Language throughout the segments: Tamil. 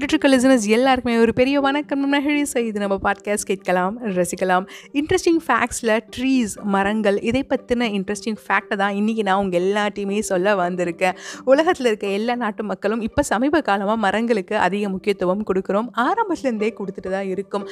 கிரிட்டிக்கல் லிசனர்ஸ் எல்லாருக்குமே ஒரு பெரிய வணக்கம். நகழி செய்து நம்ம பாட்காஸ்ட் கேட்கலாம் ரசிக்கலாம். இன்ட்ரெஸ்டிங் ஃபேக்ட்ஸில் ட்ரீஸ் மரங்கள் இதை பற்றின இன்ட்ரெஸ்டிங் ஃபேக்டை தான் இன்றைக்கி நான் உங்கள் எல்லாத்தையுமே சொல்ல வந்திருக்கேன். உலகத்தில் இருக்க எல்லா நாட்டு மக்களும் இப்போ சமீப காலமாக மரங்களுக்கு அதிக முக்கியத்துவம் கொடுக்குறோம். ஆரம்பத்துலேருந்தே கொடுத்துட்டு தான் இருக்கும்.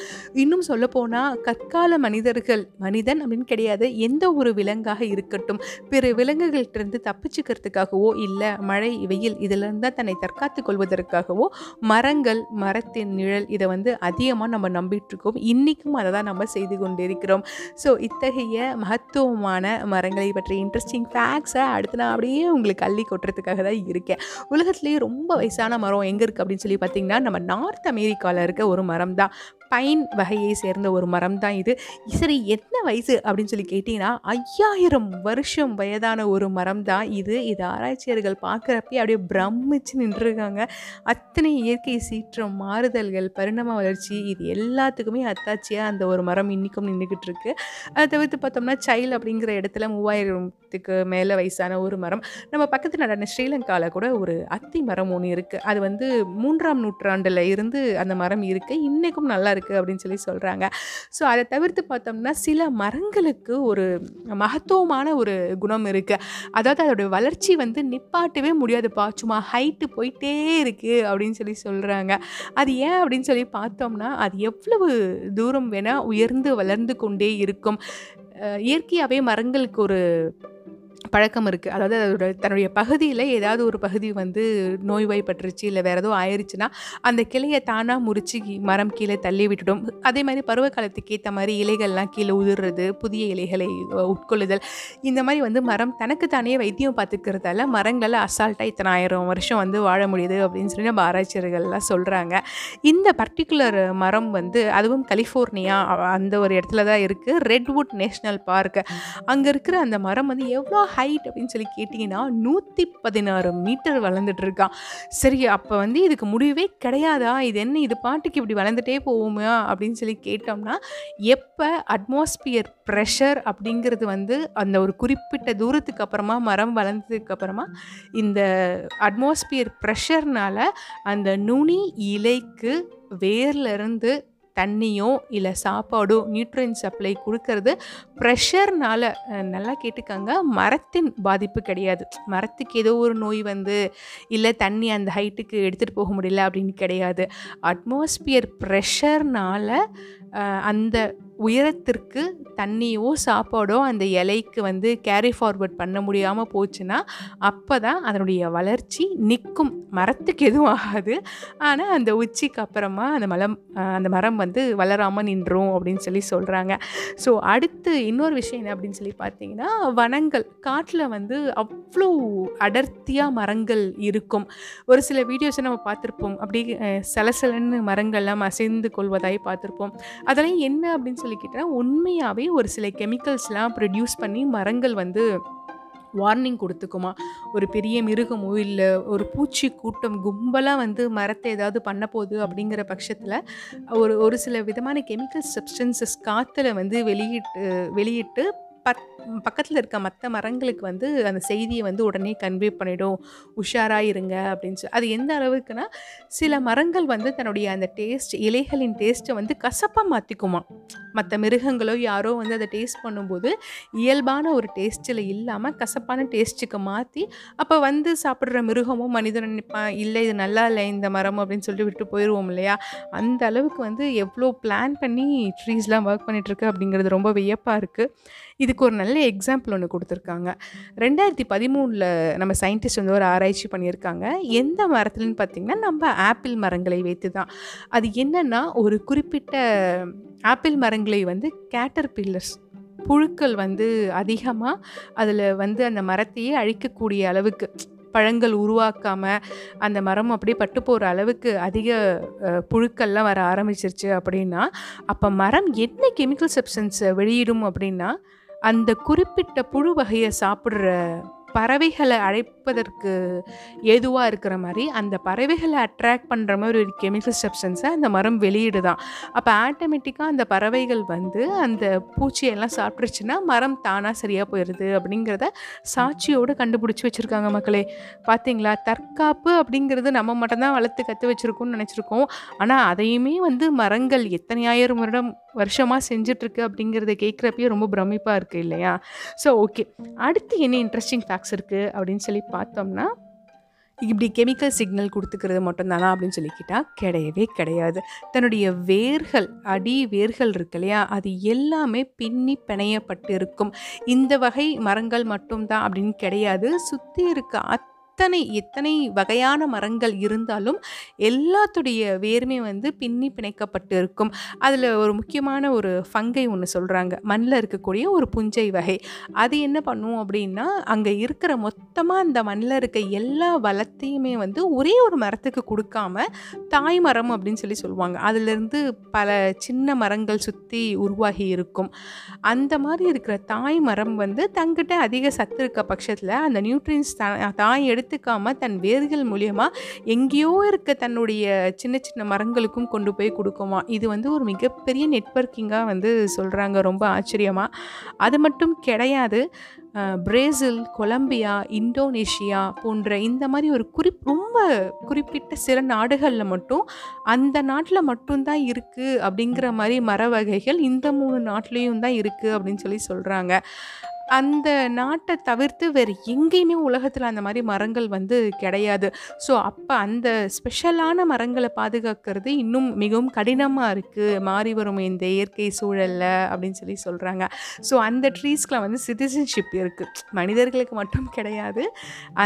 இன்னும் சொல்லப்போனால் கற்கால மனிதர்கள் மனிதன் அப்படின்னு கிடையாது எந்த ஒரு விலங்காக இருக்கட்டும் பிற விலங்குகள்கிட்டருந்து தப்பிச்சுக்கிறதுக்காகவோ இல்லை மழை வெயில் இதிலிருந்து தான் தன்னை தற்காத்து கொள்வதற்காகவோ மரங்கள் மரத்தின் நிழல் இதை வந்து அதிகமாக நம்ம நம்பிட்டுருக்கோம். இன்றைக்கும் அதை தான் நம்ம செய்து கொண்டிருக்கிறோம். ஸோ இத்தகைய மகத்துவமான மரங்களை பற்றிய இன்ட்ரெஸ்டிங் ஃபேக்ட்ஸை அடுத்து நான் அப்படியே உங்களுக்கு அள்ளி கொட்டுறதுக்காக தான் இருக்கேன். உலகத்துலேயே ரொம்ப வயசான மரம் எங்கே இருக்குது அப்படின்னு சொல்லி பார்த்தீங்கன்னா நம்ம நார்த் அமெரிக்காவில் இருக்க ஒரு மரம் தான் பைன் வகையை சேர்ந்த ஒரு மரம் தான் இது. சரி என்ன வயசு அப்படின்னு சொல்லி கேட்டிங்கன்னா ஐயாயிரம் வருஷம் வயதான ஒரு மரம் தான் இது. இது ஆராய்ச்சியாளர்கள் பார்க்குறப்பே அப்படியே பிரமிச்சு நின்றுருக்காங்க. அத்தனை இயற்கை சீற்றம் மாறுதல்கள் பரிணாம வளர்ச்சி இது எல்லாத்துக்குமே அத்தாச்சியாக அந்த ஒரு மரம் இன்றைக்கும் நின்றுக்கிட்டு இருக்கு அதை தவிர்த்து பார்த்தோம்னா சைல் அப்படிங்கிற இடத்துல மூவாயிரத்துக்கு மேலே வயசான ஒரு மரம். நம்ம பக்கத்து நாடான ஸ்ரீலங்காவில் கூட ஒரு அத்தி மரம் ஒன்று இருக்குது அது வந்து மூன்றாம் நூற்றாண்டில் இருந்து அந்த மரம் இருக்குது இன்றைக்கும் நல்லா இருக்குது அப்படின்னு சொல்லி சொல்கிறாங்க ஸோ அதை தவிர்த்து பார்த்தோம்னா சில மரங்களுக்கு ஒரு மகத்துவமான ஒரு குணம் இருக்குது அதாவது அதோடைய வளர்ச்சி வந்து நிப்பாட்டவே முடியாதுப்பா. சும்மா ஹைட்டு போயிட்டே இருக்குது அப்படின்னு சொல்லி சொல்கிறாங்க அது ஏன் அப்படின்னு சொல்லி பார்த்தோம்னா அது எவ்வளவு தூரம் வேணால் உயர்ந்து வளர்ந்து கொண்டே இருக்கும். இயற்கையாகவே மரங்களுக்கு ஒரு பழக்கம் இருக்குது அதாவது அதோட தன்னுடைய பகுதியில் ஏதாவது ஒரு பகுதி வந்து நோய்வாய்ப்பட்டுருச்சு இல்லை வேறு ஏதோ ஆயிடுச்சுன்னா அந்த கிளையை தானாக முறித்து மரம் கீழே தள்ளி விட்டுடும். அதே மாதிரி பருவ காலத்துக்கு ஏற்ற மாதிரி இலைகள்லாம் கீழே உதிர்றது புதிய இலைகளை உட்கொள்ளுதல் இந்த மாதிரி வந்து மரம் தனக்கு தானே வைத்தியம் பார்த்துக்கிறதால மரங்களால் அசால்ட்டாக இத்தனை ஆயிரம் வருஷம் வந்து வாழ முடியுது அப்படின்னு சொல்லி நம்ம ஆராய்ச்சியர்கள்லாம் சொல்கிறாங்க இந்த பர்டிகுலர் மரம் வந்து அதுவும் கலிஃபோர்னியா அந்த ஒரு இடத்துல தான் இருக்குது ரெட்வுட் நேஷ்னல் பார்க் அங்கே இருக்கிற அந்த மரம் வந்து எவ்வளோ ஹைட் அப்படின்னு சொல்லி கேட்டிங்கன்னா நூற்றி பதினாறு மீட்டர் வளர்ந்துட்டுருக்கான். சரி அப்போ வந்து இதுக்கு முடிவே கிடையாதா? இது என்ன இது பாட்டுக்கு இப்படி வளர்ந்துட்டே போகுமா? அப்படின்னு சொல்லி கேட்டோம்னா எப்போ அட்மாஸ்பியர் ப்ரெஷர் அப்படிங்கிறது வந்து அந்த ஒரு குறிப்பிட்ட தூரத்துக்கு அப்புறமா மரம் வளர்ந்ததுக்கு அப்புறமா இந்த அட்மாஸ்பியர் ப்ரெஷர்னால் அந்த நுனி இலைக்கு வேர்லேருந்து தண்ணியோ இல்லை சாப்பாடோ நியூட்ரியன் சப்ளை கொடுக்கறது ப்ரெஷர்னால் நல்லா கேட்டுக்கங்க. மரத்தின் பாதிப்பு கிடையாது. மரத்துக்கு ஏதோ ஒரு நோய் வந்து இல்லை தண்ணி அந்த ஹைட்டுக்கு எடுத்துகிட்டு போக முடியல அப்படின்னு கிடையாது. அட்மாஸ்பியர் ப்ரெஷர்னால் அந்த உயரத்திற்கு தண்ணியோ சாப்பாடோ அந்த இலைக்கு வந்து கேரி ஃபார்வர்ட் பண்ண முடியாமல் போச்சுன்னா அப்போ தான் அதனுடைய வளர்ச்சி நிற்கும். மரத்துக்கு எதுவும் ஆகாது. ஆனால் அந்த உச்சிக்கு அப்புறமா அந்த மலம் அந்த மரம் வந்து வளராமல் நின்றும் அப்படின்னு சொல்லி சொல்கிறாங்க ஸோ அடுத்து இன்னொரு விஷயம் என்ன அப்படின்னு சொல்லி பார்த்தீங்கன்னா வனங்கள். காட்டில் வந்து அவ்வளோ அடர்த்தியாக மரங்கள் இருக்கும். ஒரு சில வீடியோஸை நம்ம பார்த்துருப்போம். அப்படி சலசலன்னு மரங்கள்லாம் அசைந்து கொள்வதாய் பார்த்துருப்போம். அதெல்லாம் என்ன அப்படின்னு சொல்லி கேட்டால் உண்மையாகவே ஒரு சில கெமிக்கல்ஸ்லாம் ப்ரொடியூஸ் பண்ணி மரங்கள் வந்து வார்னிங் கொடுத்துக்குமா. ஒரு பெரிய மிருகமோ இல்லை ஒரு பூச்சி கூட்டம் கும்பலாக வந்து மரத்தை ஏதாவது பண்ண போகுது அப்படிங்கிற பட்சத்தில் ஒரு ஒரு சில விதமான கெமிக்கல் சப்ஸ்டன்சஸ் காற்றுல வந்து வெளியிட்டு வெளியிட்டு பத்து பக்கத்தில் இருக்க மற்ற மரங்களுக்கு வந்து அந்த செய்தியை வந்து உடனே கன்வே பண்ணிடும். உஷாராக இருங்க அப்படின்னு சொல்லி அது எந்த அளவுக்குன்னா சில மரங்கள் வந்து தன்னுடைய அந்த டேஸ்ட் இலைகளின் டேஸ்ட்டை வந்து கசப்பாக மாற்றிக்குமா மற்ற மிருகங்களோ யாரோ வந்து அதை டேஸ்ட் பண்ணும்போது இயல்பான ஒரு டேஸ்ட்டில் இல்லாமல் கசப்பான டேஸ்ட்டுக்கு மாற்றி அப்போ வந்து சாப்பிட்ற மிருகமும் மனிதனும் நினைப்பான் இல்லை இது நல்லா இல்லை இந்த மரம் அப்படின்னு சொல்லிட்டு விட்டு போயிடுவோம் இல்லையா? அந்த அளவுக்கு வந்து எவ்வளோ பிளான் பண்ணி ட்ரீஸ்லாம் ஒர்க் பண்ணிகிட்ருக்கு அப்படிங்கிறது ரொம்ப வியப்பாக இருக்குது இதுக்கு ஒரு நல்ல எக்ஸாம்பிள் ஒன்று கொடுத்துருக்காங்க. ரெண்டாயிரத்தி பதிமூணில் நம்ம சயின்டிஸ்ட் வந்து ஒரு ஆராய்ச்சி பண்ணியிருக்காங்க. எந்த மரத்துலன்னு பார்த்திங்கன்னா நம்ம ஆப்பிள் மரங்களை வைத்து தான் அது என்னென்னா ஒரு குறிப்பிட்ட ஆப்பிள் மரங்களை வந்து கேட்டர் பில்லர்ஸ் புழுக்கள் வந்து அதிகமாக அதில் வந்து அந்த மரத்தையே அழிக்கக்கூடிய அளவுக்கு பழங்கள் உருவாக்காமல் அந்த மரம் அப்படியே பட்டு போகிற அளவுக்கு அதிக புழுக்கள்லாம் வர ஆரம்பிச்சிருச்சு அப்படின்னா அப்போ மரம் என்ன கெமிக்கல் சப்ஸ்டன்ஸை வெளியிடும் அப்படின்னா அந்த குறிப்பிட்ட புழு வகையை சாப்பிட்ற பறவைகளை அழைப்பதற்கு ஏதுவாக இருக்கிற மாதிரி அந்த பறவைகளை அட்ராக்ட் பண்ணுற மாதிரி ஒரு கெமிக்கல் சப்ஸ்டன்ஸை அந்த மரம் வெளியிடுதான். அப்போ ஆட்டோமேட்டிக்காக அந்த பறவைகள் வந்து அந்த பூச்சியெல்லாம் சாப்பிட்ருச்சுன்னா மரம் தானாக சரியாக போயிடுது அப்படிங்கிறத சாட்சியோடு கண்டுபிடிச்சி வச்சுருக்காங்க மக்களே. பார்த்தீங்களா தற்காப்பு அப்படிங்கிறது நம்ம மட்டும்தான் வளர்த்து கற்று வச்சுருக்கோம்னு நினச்சிருக்கோம். ஆனால் அதையுமே வந்து மரங்கள் எத்தனை ஆயிரம் வருடம் வருஷமாக செஞ்சிட்ருக்கு அப்படிங்கிறத கேட்குறப்பயே ரொம்ப பிரமிப்பாக இருக்குது இல்லையா? ஸோ ஓகே அடுத்து என்ன இன்ட்ரெஸ்டிங் ஃபேக்ட்ஸ் இருக்குது அப்படின்னு சொல்லி பார்த்தோம்னா இப்படி கெமிக்கல் சிக்னல் கொடுத்துக்கிறது மட்டும்தானா அப்படின்னு சொல்லிக்கிட்டால் கிடையவே கிடையாது. தன்னுடைய வேர்கள் அடி வேர்கள் இருக்கு இல்லையா? அது எல்லாமே பின்னி பிணையப்பட்டு இருக்கும் இந்த வகை மரங்கள் மட்டும்தான் அப்படின்னு கிடையாது. சுற்றி இருக்க அத்தனை எத்தனை எத்தனை வகையான மரங்கள் இருந்தாலும் எல்லாத்துடைய வேருமே வந்து பின்னி பிணைக்கப்பட்டு இருக்கும். அதில் ஒரு முக்கியமான ஒரு ஃபங்கை ஒன்று சொல்கிறாங்க மண்ணில் இருக்கக்கூடிய ஒரு புஞ்சை வகை. அது என்ன பண்ணும் அப்படின்னா அங்கே இருக்கிற மொத்தமாக அந்த மண்ணில் இருக்க எல்லா வளத்தையுமே வந்து ஒரே ஒரு மரத்துக்கு கொடுக்காம தாய் மரம் அப்படின்னு சொல்லி சொல்லுவாங்க. அதுலேருந்து பல சின்ன மரங்கள் சுற்றி உருவாகி இருக்கும். அந்த மாதிரி இருக்கிற தாய் மரம் வந்து தங்கிட்ட அதிக சத்து இருக்க பட்சத்தில் அந்த நியூட்ரியன்ஸ் தாய் எடுத்து எடுத்துக்காம தன் வேர்கள் மூலியமாக எங்கேயோ இருக்க தன்னுடைய சின்ன சின்ன மரங்களுக்கும் கொண்டு போய் கொடுக்குமா? இது வந்து ஒரு மிகப்பெரிய நெட்வொர்க்கிங்காக வந்து சொல்கிறாங்க ரொம்ப ஆச்சரியமாக அது மட்டும் கிடையாது. பிரேசில் கொலம்பியா இந்தோனேஷியா போன்ற இந்த மாதிரி ஒரு குறிப் ரொம்ப குறிப்பிட்ட சில நாடுகளில் மட்டும் அந்த நாட்டில் மட்டும்தான் இருக்குது அப்படிங்கிற மாதிரி மர வகைகள் இந்த மூணு நாட்டிலையும் தான் இருக்குது அப்படின்னு சொல்லி சொல்கிறாங்க அந்த நாட்டை தவிர்த்து வேறு எங்கேயுமே உலகத்தில் அந்த மாதிரி மரங்கள் வந்து கிடையாது. ஸோ அப்போ அந்த ஸ்பெஷலான மரங்களை பாதுகாக்கிறது இன்னும் மிகவும் கடினமாக இருக்குது மாறி வரும் இந்த இயற்கை சூழலில் அப்படின்னு சொல்லி சொல்கிறாங்க ஸோ அந்த ட்ரீஸ்கில் வந்து சிட்டிசன்ஷிப் இருக்குது மனிதர்களுக்கு மட்டும் கிடையாது.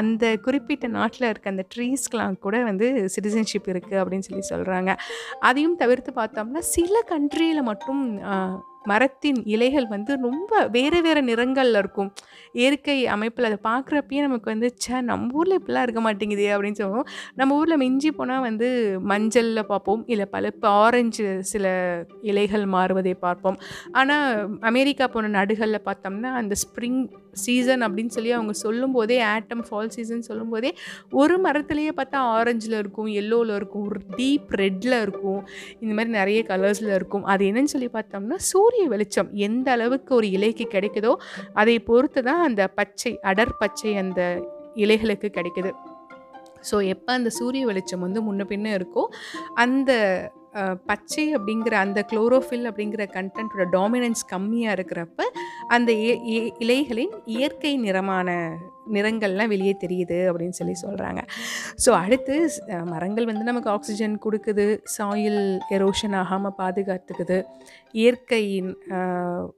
அந்த குறிப்பிட்ட நாட்டில் இருக்க அந்த ட்ரீஸ்க்கெலாம் கூட வந்து சிட்டிசன்ஷிப் இருக்குது அப்படின்னு சொல்லி சொல்கிறாங்க அதையும் தவிர்த்து பார்த்தோம்னா சில கண்ட்ரியில் மட்டும் மரத்தின் இலைகள் வந்து ரொம்ப வேறு வேறு நிறங்களில் இருக்கும். இயற்கை அமைப்பில் அதை பார்க்குறப்பயே நமக்கு வந்து சே நம்ம ஊரில் இப்படிலாம் இருக்க மாட்டேங்குது அப்படின்னு சொல்லுவோம் நம்ம ஊரில் மிஞ்சி போனால் வந்து மஞ்சளில் பார்ப்போம். இல்லை பல இப்போ ஆரஞ்சு சில இலைகள் மாறுவதை பார்ப்போம். ஆனால் அமெரிக்கா போன நாடுகளில் பார்த்தோம்னா அந்த ஸ்ப்ரிங் சீசன் அப்படின்னு சொல்லி அவங்க சொல்லும்போதே ஆட்டம் ஃபால் சீசன் சொல்லும்போதே ஒரு மரத்துலேயே பார்த்தா ஆரஞ்சில் இருக்கும் எல்லோவில் இருக்கும் ஒரு டீப் ரெட்டில் இருக்கும். இந்த மாதிரி நிறைய கலர்ஸில் இருக்கும். அது என்னன்னு சொல்லி பார்த்தோம்னா சூரிய சூரிய வெளிச்சம் எந்த அளவுக்கு ஒரு இலைக்கு கிடைக்குதோ அதை பொறுத்து தான் அந்த பச்சை அடர் பச்சை அந்த இலைகளுக்கு கிடைக்குது. ஸோ எப்போ அந்த சூரிய வெளிச்சம் வந்து முன்ன பின்ன இருக்கோ அந்த பச்சை அப்படிங்கிற அந்த குளோரோஃபில் அப்படிங்கிற கண்டென்ட்டோட டாமினன்ஸ் கம்மியாக இருக்கிறப்ப அந்த இலைகளின் இயற்கை நிறமான நிறங்கள்லாம் வெளியே தெரியுது அப்படின்னு சொல்லி சொல்கிறாங்க ஸோ அடுத்து மரங்கள் வந்து நமக்கு ஆக்சிஜன் கொடுக்குது சாயில் எரோஷன் ஆகாமல் பாதுகாத்துக்குது இயற்கையின்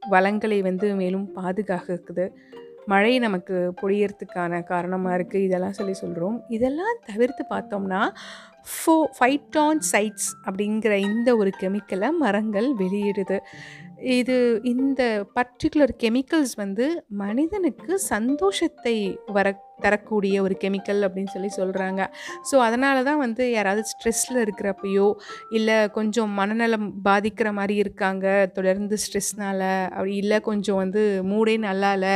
வளங்களை வந்து மேலும் பாதுகாக்குது. மழை நமக்கு பொழியறதுக்கான காரணமாக இருக்குது இதெல்லாம் சொல்லி சொல்கிறோம் இதெல்லாம் தவிர்த்து பார்த்தோம்னா ஃபோ ஃபைட்டான் சைட்ஸ் அப்படிங்கிற இந்த ஒரு கெமிக்கலை மரங்கள் வெளியிடுது. இது இந்த பர்டிகுலர் கெமிக்கல்ஸ் வந்து மனிதனுக்கு சந்தோஷத்தை வர தரக்கூடிய ஒரு கெமிக்கல் அப்படின்னு சொல்லி சொல்கிறாங்க ஸோ அதனால தான் வந்து யாராவது ஸ்ட்ரெஸ்ஸில் இருக்கிறப்பையோ இல்லை கொஞ்சம் மனநலம் பாதிக்கிற மாதிரி இருக்காங்க தொடர்ந்து ஸ்ட்ரெஸ்னால் அப்படி இல்லை கொஞ்சம் வந்து மூடே நல்லா இல்லை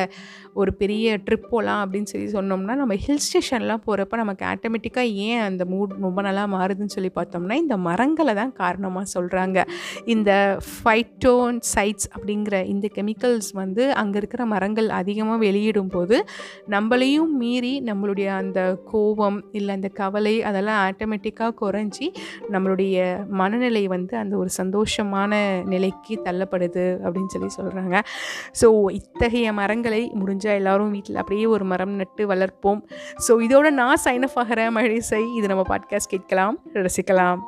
ஒரு பெரிய ட்ரிப் போகலாம் அப்படின்னு சொல்லி சொன்னோம்னா நம்ம ஹில் ஸ்டேஷன்லாம் போகிறப்ப நமக்கு ஆட்டோமேட்டிக்காக ஏன் அந்த மூட் ரொம்ப நல்லா மாறுதுன்னு சொல்லி பார்த்தோம்னா இந்த மரங்களை தான் காரணமாக சொல்கிறாங்க இந்த ஃபைட்டோன் சைட்ஸ் அப்படிங்கிற இந்த கெமிக்கல்ஸ் வந்து அங்கே இருக்கிற மரங்கள் அதிகமாக வெளியிடும் போது நம்மளையும் மீறி நம்மளுடைய அந்த கோபம் இல்லை அந்த கவலை அதெல்லாம் ஆட்டோமேட்டிக்காக குறைஞ்சி நம்மளுடைய மனநிலை வந்து அந்த ஒரு சந்தோஷமான நிலைக்கு தள்ளப்படுது அப்படின்னு சொல்லி சொல்கிறாங்க ஸோ இத்தகைய மரங்களை முடிஞ்சால் எல்லோரும் வீட்டில் அப்படியே ஒரு மரம் நட்டு வளர்ப்போம். ஸோ இதோட நான் சைன் ஆஃப் ஆகிறேன். மழிசை இது நம்ம பாட்காஸ்ட் கேட்கலாம். ரசிக்கலாம்.